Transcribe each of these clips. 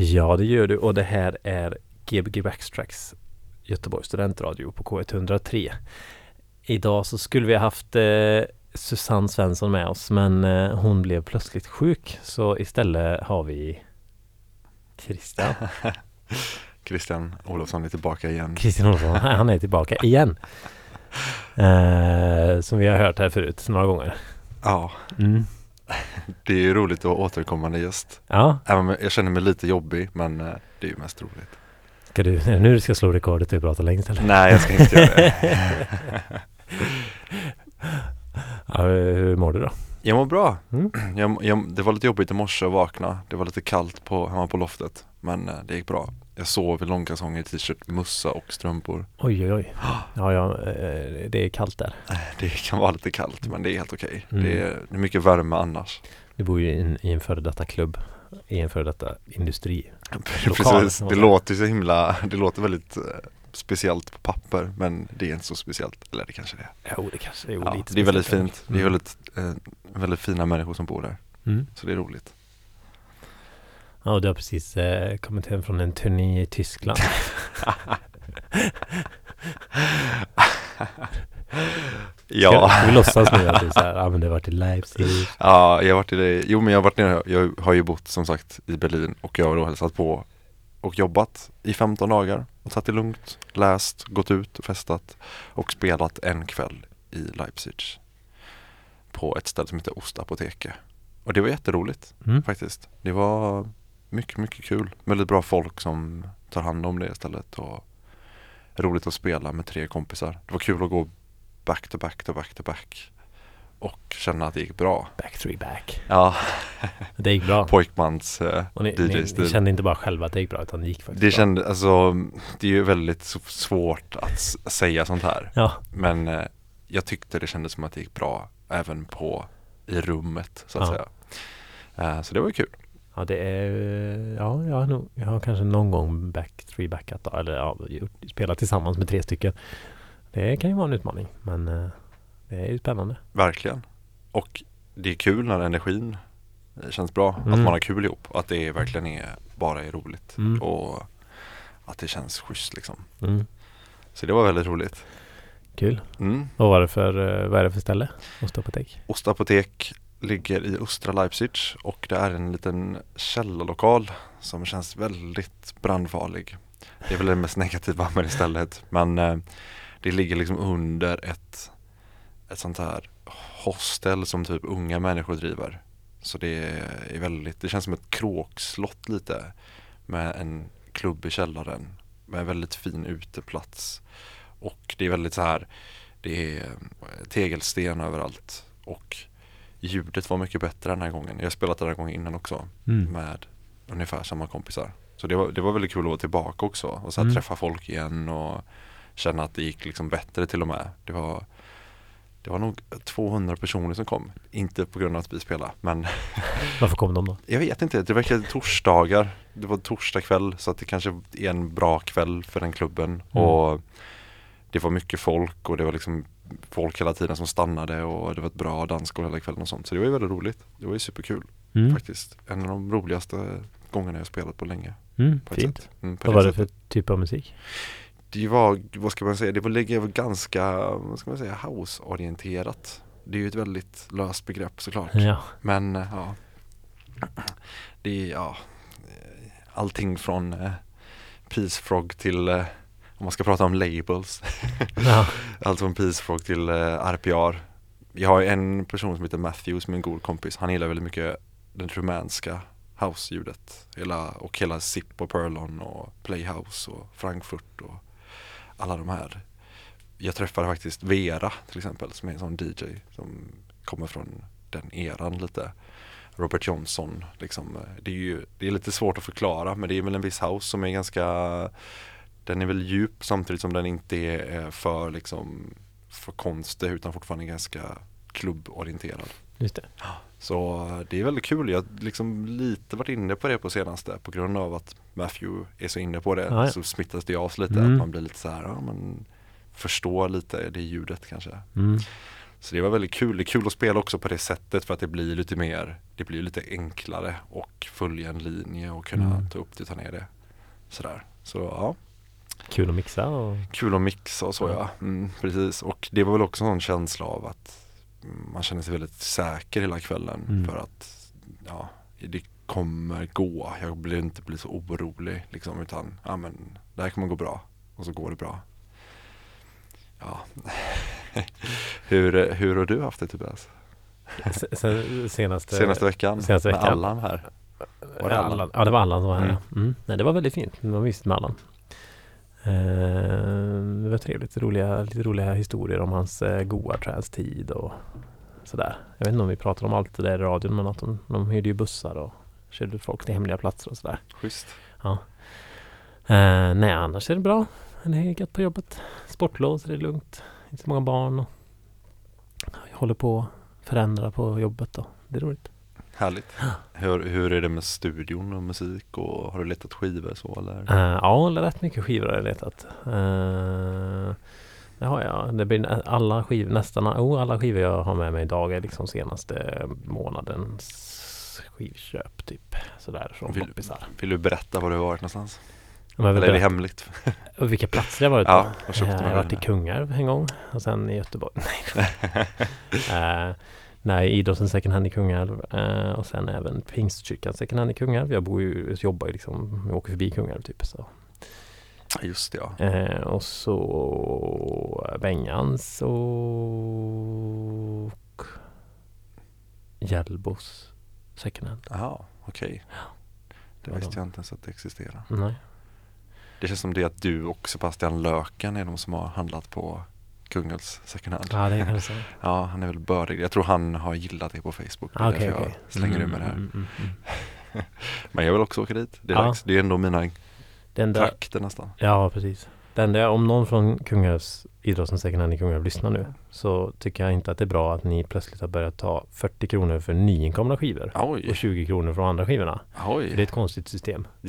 Ja, det gör du och det här är Gbg Backstracks Göteborgs studentradio på K103. Idag så skulle vi ha haft eh, Susanne Svensson med oss men eh, hon blev plötsligt sjuk så istället har vi Christian. Christian Olofsson är tillbaka igen. Christian Olofsson, han är tillbaka igen. Eh, som vi har hört här förut några gånger. Ja, Mm. det är ju roligt att vara återkommande gäst. Ja, Även om jag känner mig lite jobbig men eh, det är ju mest roligt. ska du, nu du ska slå rekordet vi pratar längst eller? Nej, jag ska inte göra det. Ja, hur mår du då? Jag mår bra. Mm. Jag, jag, det var lite jobbigt i morse att vakna. Det var lite kallt på, hemma på loftet. Men eh, det gick bra. Jag sov i långkalsonger, t-shirt, mussa och strumpor. Oj, oj, oj. Ja, ja, eh, det är kallt där. Det kan vara lite kallt men det är helt okej. Mm. Det, är, det är mycket värme annars. Du bor ju i en, i en före detta klubb. I en före detta industri. Precis, det låter så himla, det låter väldigt eh, speciellt på papper men det är inte så speciellt. Eller det kanske det är. Jo, det kanske är Ja, lite det är väldigt fint. Det är väldigt, eh, väldigt fina människor som bor där. Mm. Så det är roligt. Ja, och du har precis eh, kommit hem från en turné i Tyskland. Ja, Ska vi låtsas nu att du så här, ja men det har varit i Leipzig. ja jag har varit i. Jo men jag har varit nere, jag har ju bott som sagt i Berlin och jag har då hälsat på och jobbat i 15 dagar och tagit det lugnt, läst, gått ut och festat och spelat en kväll i Leipzig på ett ställe som heter Ostapoteket. Och det var jätteroligt Mm. faktiskt. Det var mycket, mycket kul. Väldigt bra folk som tar hand om det istället och roligt att spela med tre kompisar. Det var kul att gå back to back to back to back och känna att det gick bra. Back three back. Ja, Det gick bra. pojkmans eh, Och ni, DJ-stil. kände inte bara själva att det gick bra utan det gick faktiskt Det bra. kände, alltså det är ju väldigt svårt att säga sånt här. Ja, Men eh, jag tyckte det kändes som att det gick bra även på i rummet så att Ja. säga. Eh, så det var ju kul. Ja det är, ja jag har, nog, jag har kanske någon gång back three backat då, eller ja, spelat tillsammans med tre stycken. Det kan ju vara en utmaning men eh, det är ju spännande. Verkligen. Och det är kul när energin eh, känns bra. Att Mm. man har kul ihop. Och att det verkligen är, bara är roligt. Mm. Och att det känns schysst liksom. Mm. Så det var väldigt roligt. Kul. Mm. Vad var det för, eh, vad är det för ställe? Ostapotek? Ostapotek ligger i östra Leipzig och det är en liten källarlokal som känns väldigt brandfarlig. Det är väl det mest negativa med det stället. Men eh, det ligger liksom under ett, ett sånt här hostel som typ unga människor driver. Så det är väldigt, det känns som ett kråkslott lite med en klubb i källaren med en väldigt fin uteplats. Och det är väldigt så här, det är tegelsten överallt och ljudet var mycket bättre den här gången. Jag har spelat den här gången innan också Mm. med ungefär samma kompisar. Så det var, det var väldigt kul att vara tillbaka också och så Mm. träffa folk igen och känna att det gick liksom bättre till och med. Det var, det var nog 200 personer som kom. Inte på grund av att vi spelade men Varför kom de då? jag vet inte, det verkade torsdagar. Det var torsdag kväll så att det kanske är en bra kväll för den klubben. Mm. Och det var mycket folk och det var liksom folk hela tiden som stannade och det var ett bra dansgolv hela kvällen och sånt. Så det var ju väldigt roligt. Det var ju superkul Mm. faktiskt. En av de roligaste gångerna jag spelat på länge. Mm, På fint. Mm, på Vad var det för typ av musik? Det var, vad ska man säga, det var ligger ganska, vad ska man säga, house-orienterat. Det är ju ett väldigt löst begrepp såklart. Ja. Men eh, ja, det är ja, eh, allting från eh, Peace Frog till, eh, om man ska prata om labels, ja. allt från Peace Frog till eh, RPR. Jag har en person som heter Matthew som är en god kompis, han gillar väldigt mycket den rumänska house-ljudet hela, och hela Zip och Perlon och Playhouse och Frankfurt och alla de här. Jag träffade faktiskt Vera till exempel som är en sån DJ som kommer från den eran lite. Robert Johnson liksom. Det är ju det är lite svårt att förklara men det är väl en viss house som är ganska Den är väl djup samtidigt som den inte är eh, för liksom för konstig utan fortfarande ganska klubborienterad. Just det. Så eh, det är väldigt kul. Jag har liksom lite varit inne på det på senaste på grund av att Matthew är så inne på det Ja, ja. så smittas det av sig lite Mm. att man blir lite så här, ja men förstår lite det ljudet kanske. Mm. Så det var väldigt kul. Det är kul att spela också på det sättet för att det blir lite mer, det blir lite enklare och följa en linje och kunna Mm. ta upp det, ta ner det. Sådär. Så ja, Kul att mixa och kul att mixa och så Ja. ja. Mm, precis. Och det var väl också en känsla av att man känner sig väldigt säker hela kvällen Mm. för att ja, det kommer gå. Jag blir inte bli så orolig liksom utan ja men det här kommer gå bra och så går det bra. Ja. hur, hur har du haft det Tobias? sen, sen, senaste, Senaste veckan? senaste Med veckan. Allan här. Var det Ja, Allan? Ja det var Allan som var här Mm. mm. Nej det var väldigt fint, det var mysigt med Allan Det var trevligt, roliga, lite roliga historier om hans eh, goa transtid och sådär. Jag vet inte om vi pratar om allt det där i radion men att de, de hyrde ju bussar och körde folk till hemliga platser och sådär. Schysst. eh, Nej annars är det bra. Det är gött på jobbet. Sportlov så det är lugnt. Inte så många barn och Jag håller på att förändra på jobbet och det är roligt Härligt. Hur, hur är det med studion och musik och har du letat skivor så eller? Uh, ja, rätt mycket skivor har jag letat. Uh, det har jag. Det blir alla skivor, nästan oh, alla skivor jag har med mig idag är liksom senaste månadens skivköp typ. Sådär från Vill- loppisar. Vill du berätta var du har varit någonstans? Men Eller är det hemligt? och vilka platser jag varit på. Ja, Eh, jag har varit i? Kungälv en gång och sen i Göteborg. Nej, uh, nej idrottens second hand i Kungälv uh, och sen även Pingstkyrkan second hand i Kungälv. Jag bor ju, jobbar ju liksom, jag åker förbi Kungälv typ så. Just det ja. Eh, och så Bengans och Hjällbos second hand. Jaha, okej. Det Ja, visste jag inte ens att det existerade. Nej. Det känns som det att du och Sebastian Löken är de som har handlat på Kungälvs second hand. Ja, det kan du säga. Ja, han är väl bördig. Jag tror han har gillat det på Facebook. Ah, Okej, därför okej. jag slänger ur mig det här. Mm, mm, mm. Men jag vill också åka dit. Det är Ja. dags. Det är ändå mina Det enda, trakter nästan. ja, precis. Det enda, om någon från Kungälvs idrottens second hand i Kungälv lyssnar nu så tycker jag inte att det är bra att ni plötsligt har börjat ta 40 kronor för nyinkomna skivor och Oj, 20 kronor från andra skivorna. Det är oj. ett konstigt system.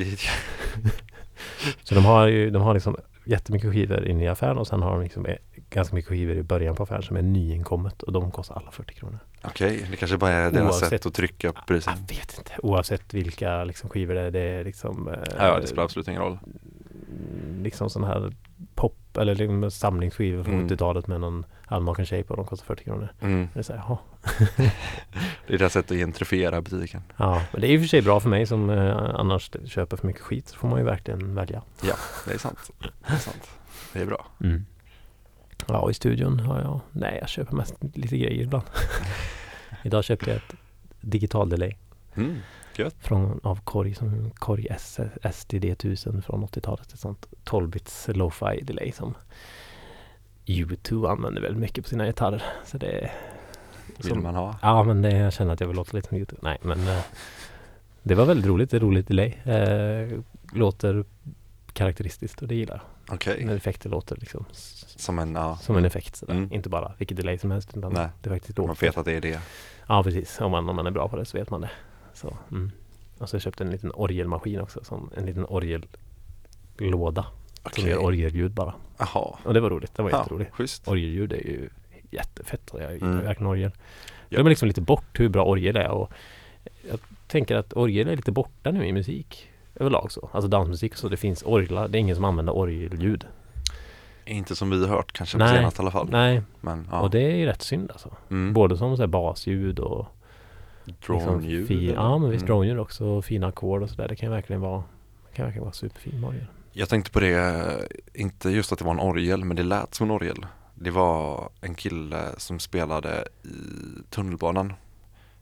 Så de har ju de har liksom jättemycket skivor inne i affären och sen har de liksom ganska mycket skivor i början på affären som är nyinkommet och de kostar alla 40 kronor. Okej, det kanske bara är deras Oavsett- sätt att trycka upp priset. Jag vet inte. Oavsett vilka liksom, skivor det är. Det är liksom, eh, Ja, det spelar absolut ingen roll. liksom sån här pop eller liksom samlingsskivor från Mm. 70-talet med någon allmaken tjej på. De kostar 40 kronor. Mm. Det är så här, jaha. Det är deras sätt att gentrifiera butiken. Ja, men det är i och för sig bra för mig som eh, annars köper för mycket skit. Så får man ju verkligen välja. Det är sant. Det är sant. Det är bra. Ja, i studion har jag... Nej, jag köper mest lite grejer ibland. Idag köpte jag ett digital delay. Mm. från, av Korg, som Korg STD 1000 från 80-talet. Ett sånt 12-bits lo-fi delay som U2 använder väldigt mycket på sina gitarrer. Så det Vill som- man ha. Ja men det, jag känner att jag vill låta lite som U2. Nej men eh, det var väldigt roligt. Det är roligt delay. Eh, låter karaktäristiskt och det gillar jag. Okej. När effekter låter liksom Som en, ja. som en effekt. Mm. Inte bara vilket delay som helst utan Nej. det faktiskt Man vet att det är det. Ja precis, om man, om man är bra på det så vet man det. Så, mm. Och så köpte jag en liten orgelmaskin också, som en liten orgellåda som Okej. gör orgelljud bara. Jaha. Och det var roligt, det var Ja, jätteroligt. schysst. Orgelljud är ju jättefett jag gillar Mm. verkligen orgel. Ja. Jag liksom lite bort hur bra orgel är och jag tänker att orgel är lite borta nu i musik överlag så. Alltså dansmusik så, det finns orglar, det är ingen som använder orgelljud. Inte som vi har hört kanske på senaste i alla fall. Nej, Men ja. och det är ju rätt synd alltså. mm. Både som så här basljud och Drone-ljud. eller? Ja men visst, Mm. drone-ljud också och fina ackord och sådär. Det kan ju verkligen vara det kan verkligen vara superfin orgel. Jag tänkte på det, inte just att det var en orgel, men det lät som en orgel. Det var en kille som spelade i tunnelbanan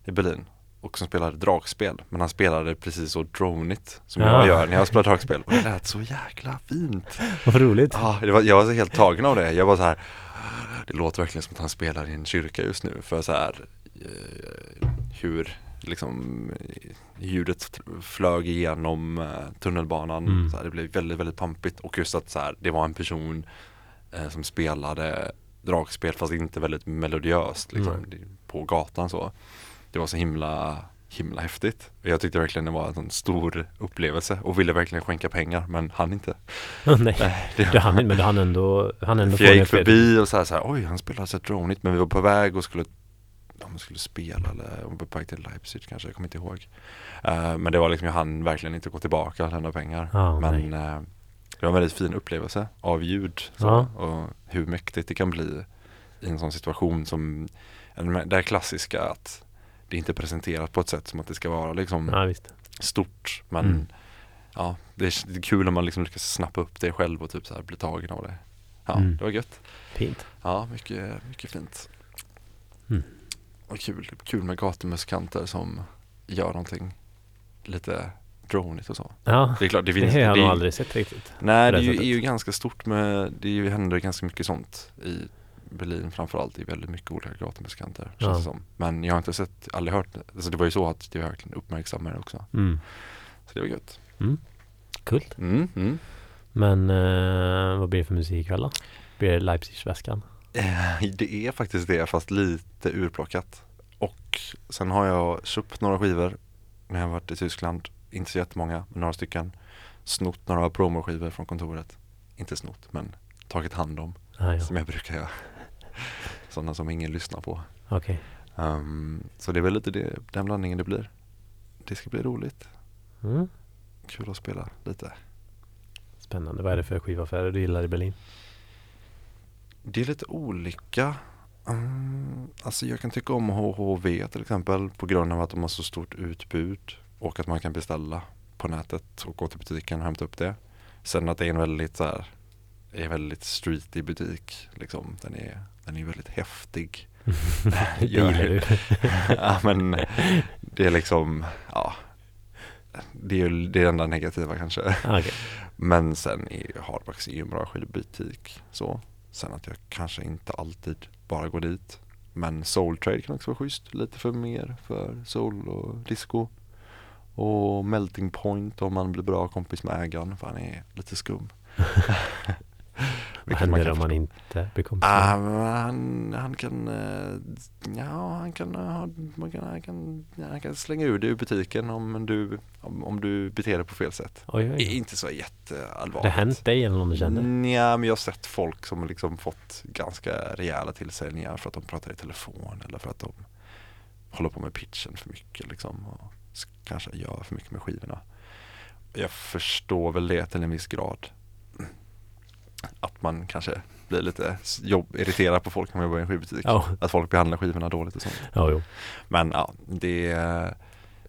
i Berlin och som spelade dragspel. Men han spelade precis så dronigt som Ja. jag gör när jag spelar dragspel. Och det lät så jäkla fint. Vad roligt! Ja, var, jag var så helt tagen av det. Jag var så här, det låter verkligen som att han spelar i en kyrka just nu. För så här, eh, hur liksom ljudet flög igenom eh, tunnelbanan. Mm. Så här, det blev väldigt, väldigt pampigt. Och just att så här, det var en person eh, som spelade dragspel fast inte väldigt melodiöst liksom, det- på gatan så. Det var så himla himla häftigt. Jag tyckte verkligen det var en stor upplevelse och ville verkligen skänka pengar men han inte. Nej, det, du hann inte men du hann ändå, han ändå för jag gick förbi och så här, så här oj han spelar så dronigt men vi var på väg och skulle om vi skulle spela eller om på väg till Leipzig kanske, jag kommer inte ihåg. Uh, men det var liksom, jag hann verkligen inte gå tillbaka och lämna pengar. Ah, men uh, det var en väldigt fin upplevelse av ljud så, Ja. och hur mäktigt det kan bli i en sån situation som det här klassiska att det inte är presenterat på ett sätt som att det ska vara liksom Ja stort men Mm. ja, det är, det är kul om man liksom lyckas snappa upp det själv och typ så här bli tagen av det. Ja, Mm. det var gött. Fint. Ja, mycket, mycket fint. Mm. Och kul, kul med gatumusikanter som gör någonting lite dronigt och så. Ja, Det är klart, det det finns har jag det nog aldrig sett riktigt. Nej, det det är ju, sättet. är ju ganska stort med, det är ju, händer ganska mycket sånt i Berlin framförallt. Det är väldigt mycket olika gatumusikanter Ja. det som. Men jag har inte sett, aldrig hört, alltså det var ju så att jag verkligen uppmärksammade det också. Mm. Så det var gött. Kul. Mm, mm. Men eh, vad blir det för musik ikväll då? Blir det Leipzig-väskan? Eh, Det är faktiskt det fast lite urplockat. Och sen har jag köpt några skivor när jag har varit i Tyskland. Inte så jättemånga, men några stycken. Snott några promoskivor från kontoret. Inte snott, men tagit hand om. Ah, ja. Som jag brukar göra. Sådana som ingen lyssnar på. Okej. Ehm, så det är väl lite det, den blandningen det blir. Det ska bli roligt. Mm. Kul att spela lite. Spännande. Vad är det för skivaffärer du gillar i Berlin? Det är lite olika. Mm, alltså jag kan tycka om HHV till exempel på grund av att de har så stort utbud och att man kan beställa på nätet och gå till butiken och hämta upp det. Sen att det är en väldigt så här, är en väldigt streetig butik. Liksom. Den är, den är väldigt häftig. Gillar du. ja men det är liksom, ja. Det är ju det enda negativa kanske. Ah, okej. Men sen är Hardbacks är ju en bra skivbutik så. Sen att jag kanske inte alltid bara går dit. Men Soul Trade kan också vara schysst. Lite för mer för soul och disco. Och Melting Point om man blir bra kompis med ägaren för han är lite skum. Vad händer om man inte blir kompis? Ah, han, han kan, eh, ja han kan, man kan, han kan, han kan slänga ur dig ur butiken om du, om, om du beter dig på fel sätt. Oj, oj, oj. inte så jätteallvarligt. Har det hänt dig eller någon du känner? Ja, men jag har sett folk som liksom fått ganska rejäla tillsägningar för att de pratar i telefon eller för att de håller på med pitchen för mycket liksom och kanske gör för mycket med skivorna. Jag förstår väl det till en viss grad. Att man kanske blir lite jobb, irriterad på folk när man jobbar i en skivbutik. Ja, Att folk behandlar skivorna dåligt och sånt. ja jo. Men ja, det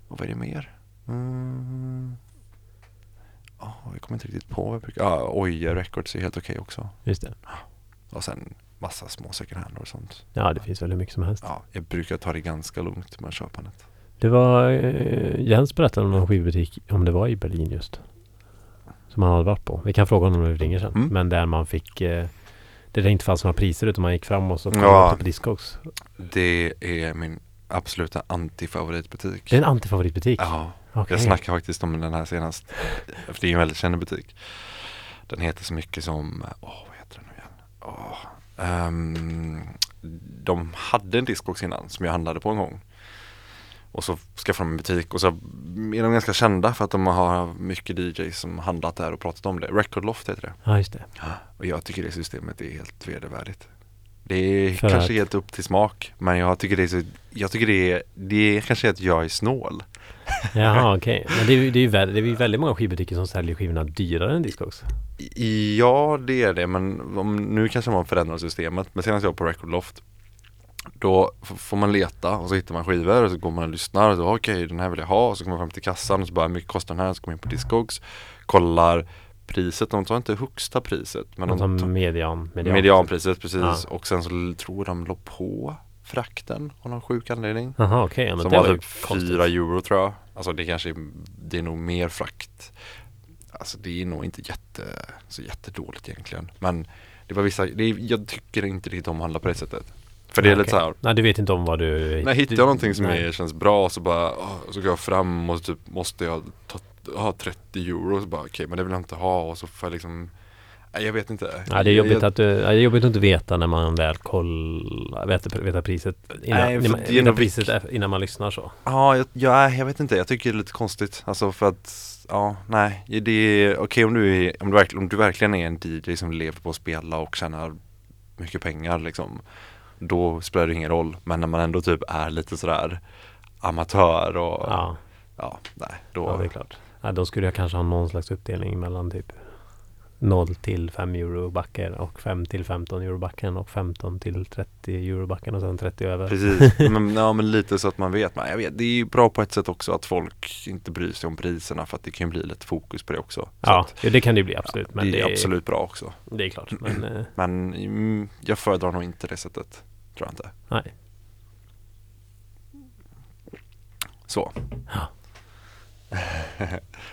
Vad är det mer? Mm. Ja, jag kommer inte riktigt på jag brukar... Ja, Oje Records är helt okej också. Just det. Och sen massa små second hand och sånt. Ja, det finns väl hur mycket som helst. Ja, jag brukar ta det ganska lugnt med köpandet. Det var eh, Jens berättade om någon skivbutik, om det var i Berlin just. Som han hade varit på. Vi kan fråga honom när vi ringer sen. Mm. Men där man fick eh, där det inte fanns några priser utan man gick fram och så kom Ja. på Discogs. Det är min absoluta antifavoritbutik. Det är en antifavoritbutik. Ja, Okej. jag snackade faktiskt om den här senast. För det är en väldigt känd butik. Den heter så mycket som, åh vad heter den nu igen? Åh, ehm, de hade en Discogs innan som jag handlade på en gång. Och så skaffade de en butik och så är de ganska kända för att de har mycket DJs som handlat där och pratat om det. Record Loft heter det. Ja, just det. Och jag tycker det systemet är helt vedervärdigt. Det är För kanske att- helt upp till smak men jag tycker det är så, jag tycker det är, det är kanske att jag är snål. Jaha, okej. Men det är det är väl- det är ju väldigt många skivbutiker som säljer skivorna dyrare än Discogs. Ja det är det men om, nu kanske man förändrar systemet men senast jag var på Record Loft Då får man leta och så hittar man skivor och så går man och lyssnar och så okej den här vill jag ha och så kommer man fram till kassan och så bara hur mycket kostar den här? Så går man in på Discogs Kollar priset, de tar inte högsta priset men De de tar median. median. medianpriset precis Ja. och sen så tror de låg på frakten av någon sjuk anledning Jaha, okej. Ja, Som var var typ. 4 euro tror jag Alltså det kanske är, det är nog mer frakt Alltså det är nog inte jätte, så jättedåligt egentligen Men det var vissa, det jag tycker inte riktigt om att handla på det sättet För det är Nej, lite så okej. här Nej, du vet inte om vad du... när hittar du- jag någonting som nej. är, känns bra så bara, åh, så går jag fram och typ måste jag ta, ha 30 euro så bara okej men det vill jag inte ha och så får jag liksom Nej, Jag vet inte. Ja, det är jobbigt jag, att du, ja, det är jobbigt att inte veta när man väl kollar, vet, vet priset innan, Nej, innan, priset är, innan man lyssnar så. Ja, jag, jag, jag vet inte. Jag tycker det är lite konstigt. Alltså för att, ja, nej. Det är okej om, du är, om, du verkligen, om du verkligen är en DJ som lever på att spela och tjänar mycket pengar liksom. Då spelar det ingen roll. Men när man ändå typ är lite sådär amatör och ja, Ja, nej. Då, ja det är klart. Ja, då skulle jag kanske ha någon slags uppdelning mellan typ 0 till 5 euro backen och 5 till 15 euro backen och 15 till 30 euro backen och sen 30 över. Precis, men, ja, men lite så att man vet. Men jag vet. Det är ju bra på ett sätt också att folk inte bryr sig om priserna för att det kan ju bli lite fokus på det också. Så Ja, att, det kan det ju bli absolut. ja, men det är absolut bra också. Det är klart. Men eh, Men mm, jag föredrar nog inte det sättet. Tror jag inte. nej. Så. Ja.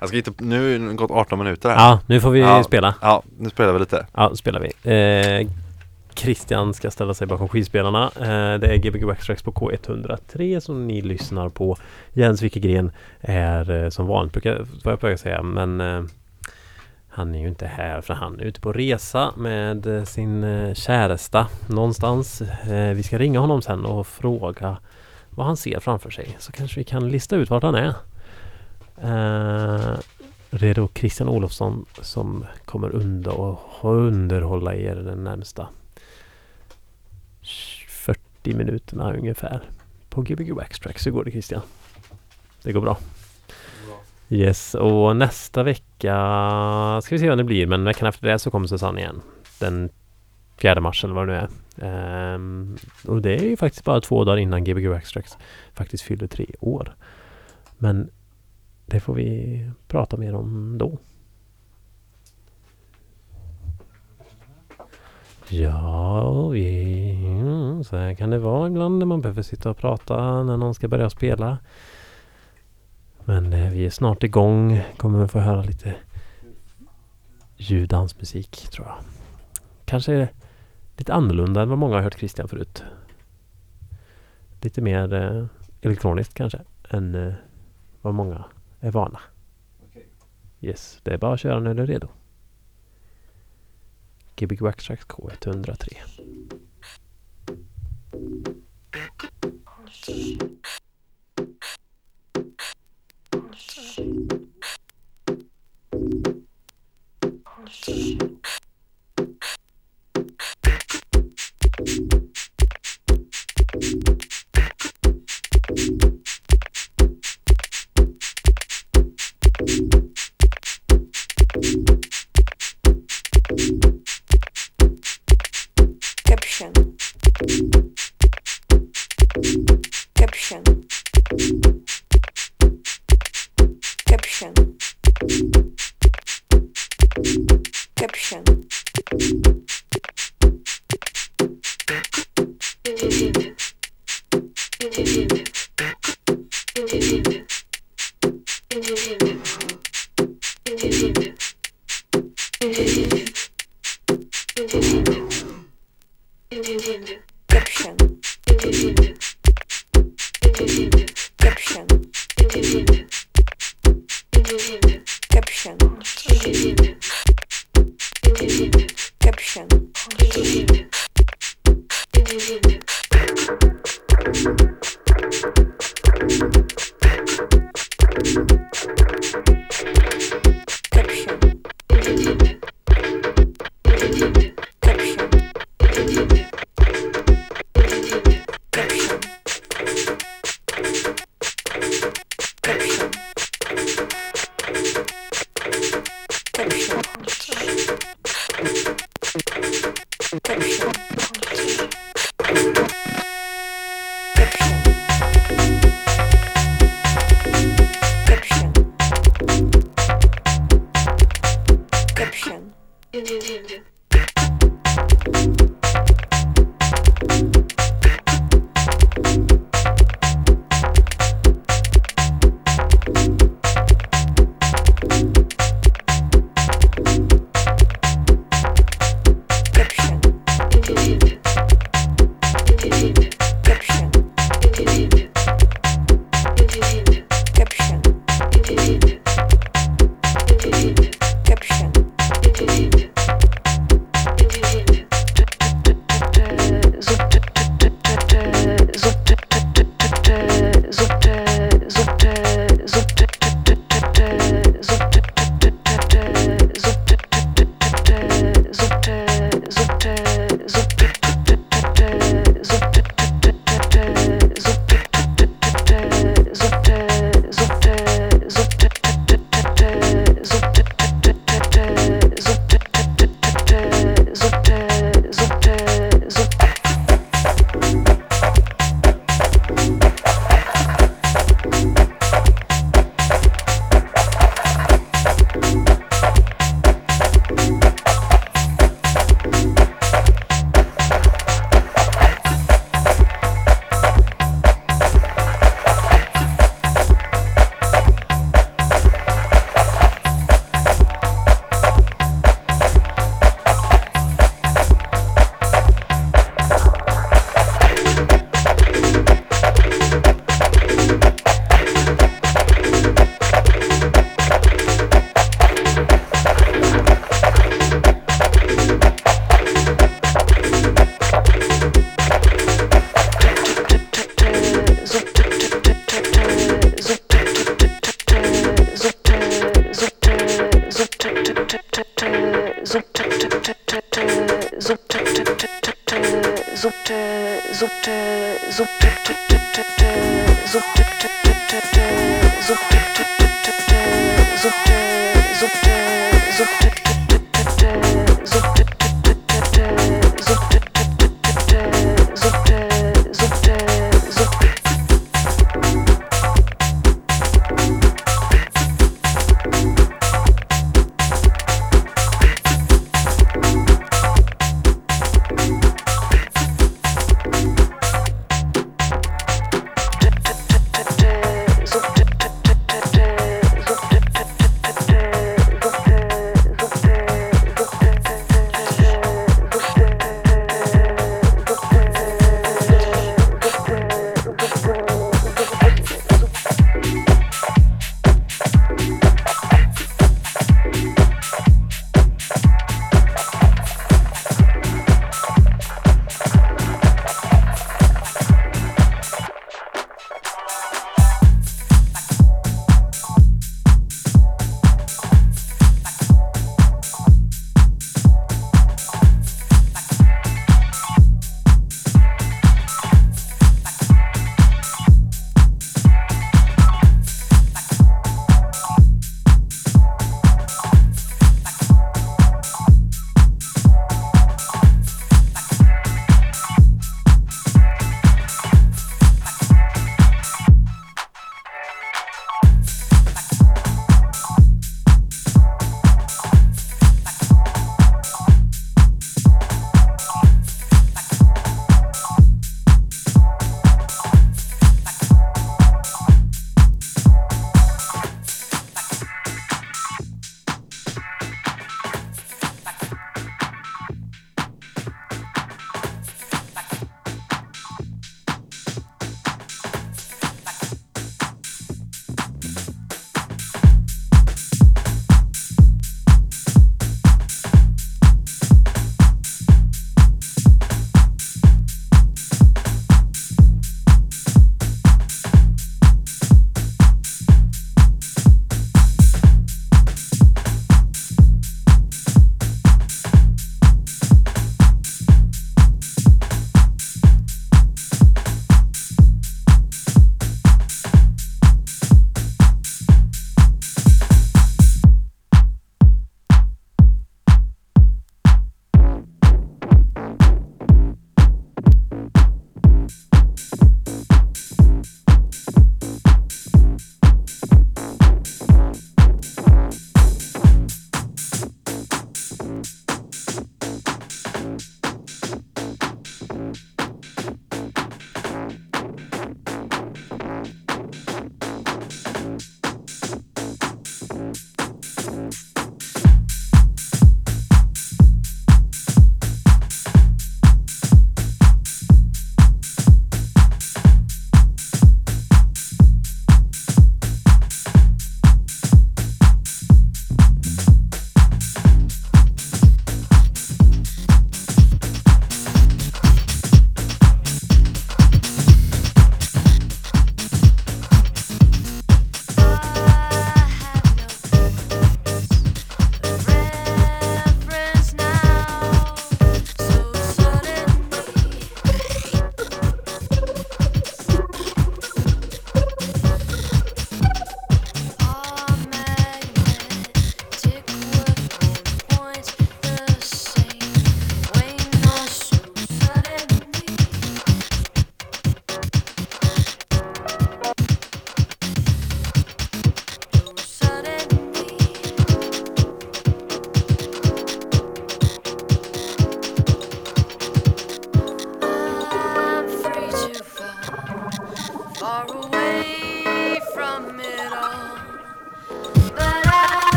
jag ska inte, nu har det gått 18 minuter här. Ja, nu får vi Ja. spela. Ja, nu spelar vi lite. Ja, då spelar vi. Eh, Christian ska ställa sig bakom skivspelarna. Eh, det är Gbg Backstracks på K103 som ni lyssnar på. Jens Wikegren är eh, som vanligt, brukar vad jag brukar säga, men eh, han är ju inte här för han är ute på resa med eh, sin eh, käresta någonstans. Eh, vi ska ringa honom sen och fråga vad han ser framför sig. Så kanske vi kan lista ut vart han är. Det är då Christian Olofsson som kommer under och underhålla er den närmsta 40 minuterna ungefär. På Gbg Backstracks. Hur går det Christian? Det går bra. Yes, och nästa vecka ska vi se vad det blir. Men veckan efter det så kommer Susanne igen. Den 4 mars eller vad det nu är. Um, och det är ju faktiskt bara två dagar innan Gbg Backstracks faktiskt fyller tre år. Men det får vi prata mer om då. Ja, vi, mm, så här kan det vara ibland när man behöver sitta och prata när någon ska börja spela. Men eh, vi är snart igång. Kommer få höra lite ljuddansmusik tror jag. Kanske lite annorlunda än vad många har hört Christian förut. Lite mer eh, elektroniskt kanske än eh, vad många är vana. Yes, det är bara att köra när du är redo. Gbg Backtracks K103. し。Caption.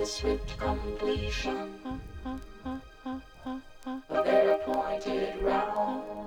The swift completion of their appointed round.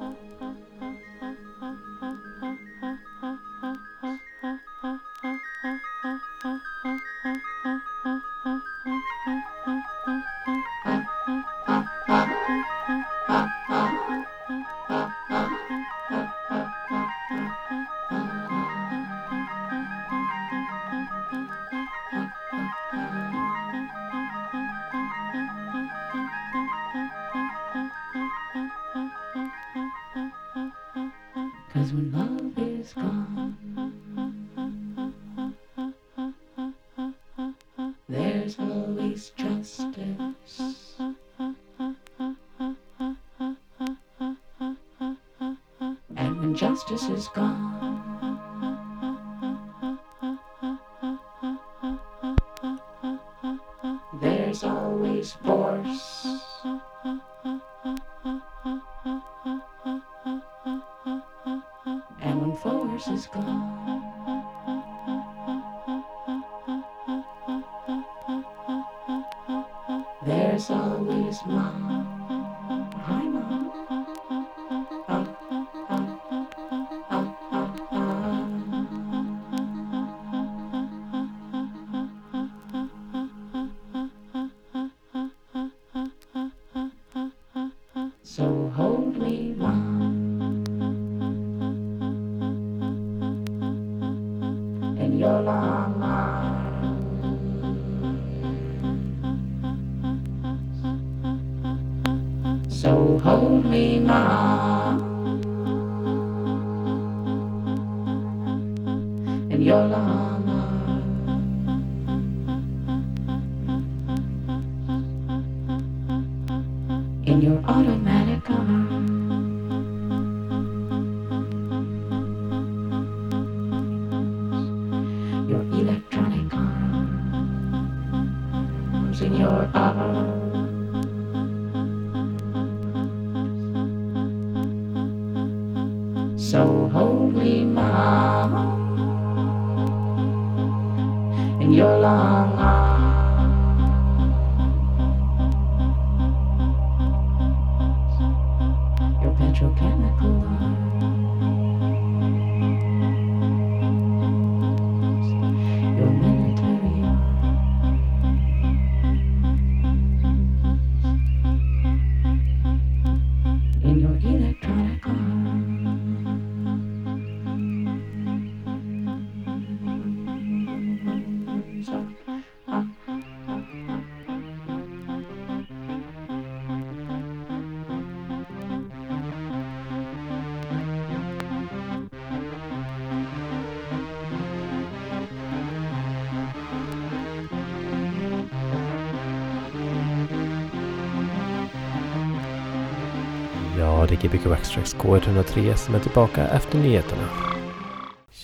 Gbg Backstracks K103 som är tillbaka efter nyheterna.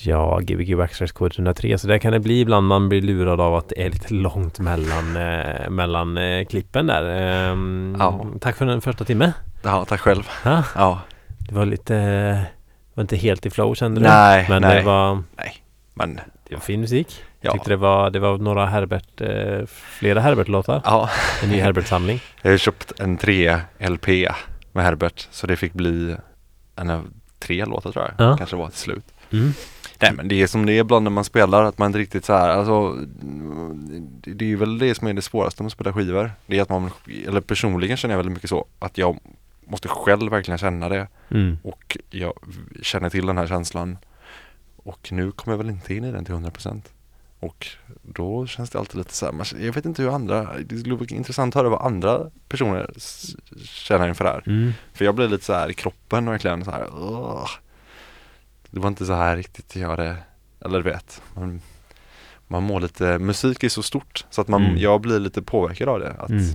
Ja, Gbg Backstracks K103, så där kan det bli ibland. Man blir lurad av att det är lite långt mellan, eh, mellan eh, klippen där. Ehm, Ja. Tack för den första timme. Ja, tack själv. Ha? Ja, Det var lite, eh, var inte helt i flow kände du? nej, Men nej. det var, Men det var fin musik. ja, Tyckte det var, det var några Herbert, eh, flera Herbert-låtar. ja. En ny Herbert-samling. Jag har köpt en 3-LP med Herbert så det fick bli en av tre låtar tror jag. Ja. Kanske var till slut. Mm. Nej men det är som det är ibland när man spelar att man inte riktigt så här, alltså det, är väl det som är det svåraste med att spela skivor. Det är att man, eller personligen känner jag väldigt mycket så, att jag måste själv verkligen känna det Mm. och jag känner till den här känslan. Och nu kommer jag väl inte in i den till 100% Och då känns det alltid lite så här, jag vet inte hur andra, det skulle vara intressant att höra vad andra personer känner inför det här. Mm. För jag blir lite så här i kroppen verkligen så här. "Ugh." Det var inte så här riktigt jag hade, eller du vet. Man, man mår lite, musik är så stort så att man, Mm. jag blir lite påverkad av det. Att, Mm.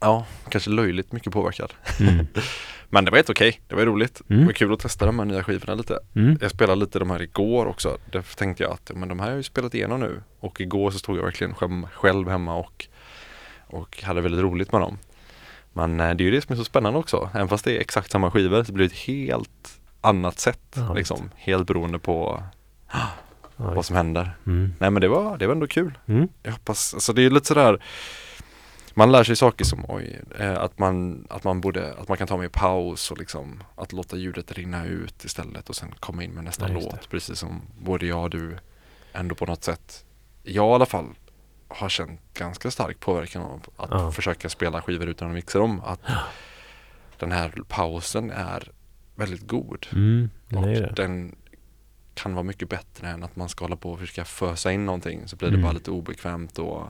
Ja, kanske löjligt mycket påverkad. Men det var helt okej, det var roligt. Mm. Det var kul att testa de här nya skivorna lite. Mm. Jag spelade lite de här igår också. Därför tänkte jag att men de här har jag ju spelat igenom nu. Och igår så stod jag verkligen själv, hemma och, och hade väldigt roligt med dem. Men eh, det är ju det som är så spännande också. Även fast det är exakt samma skivor så blir det ett helt annat sätt. Ja, liksom. Helt beroende på Ja, vad som händer. Mm. Nej men det var, det var ändå kul. Mm. Jag hoppas, alltså det är lite sådär Man lär sig saker som oj, eh, att man, att man borde, att man kan ta med paus och liksom att låta ljudet rinna ut istället och sen komma in med nästa Ja, just låt. Precis som både jag och du ändå på något sätt, jag i alla fall har känt ganska stark påverkan av att Ja. försöka spela skivor utan att mixa dem. Att den här pausen är väldigt god. Mm. Och det. den kan vara mycket bättre än att man ska hålla på och försöka fösa in någonting så blir det Mm. bara lite obekvämt och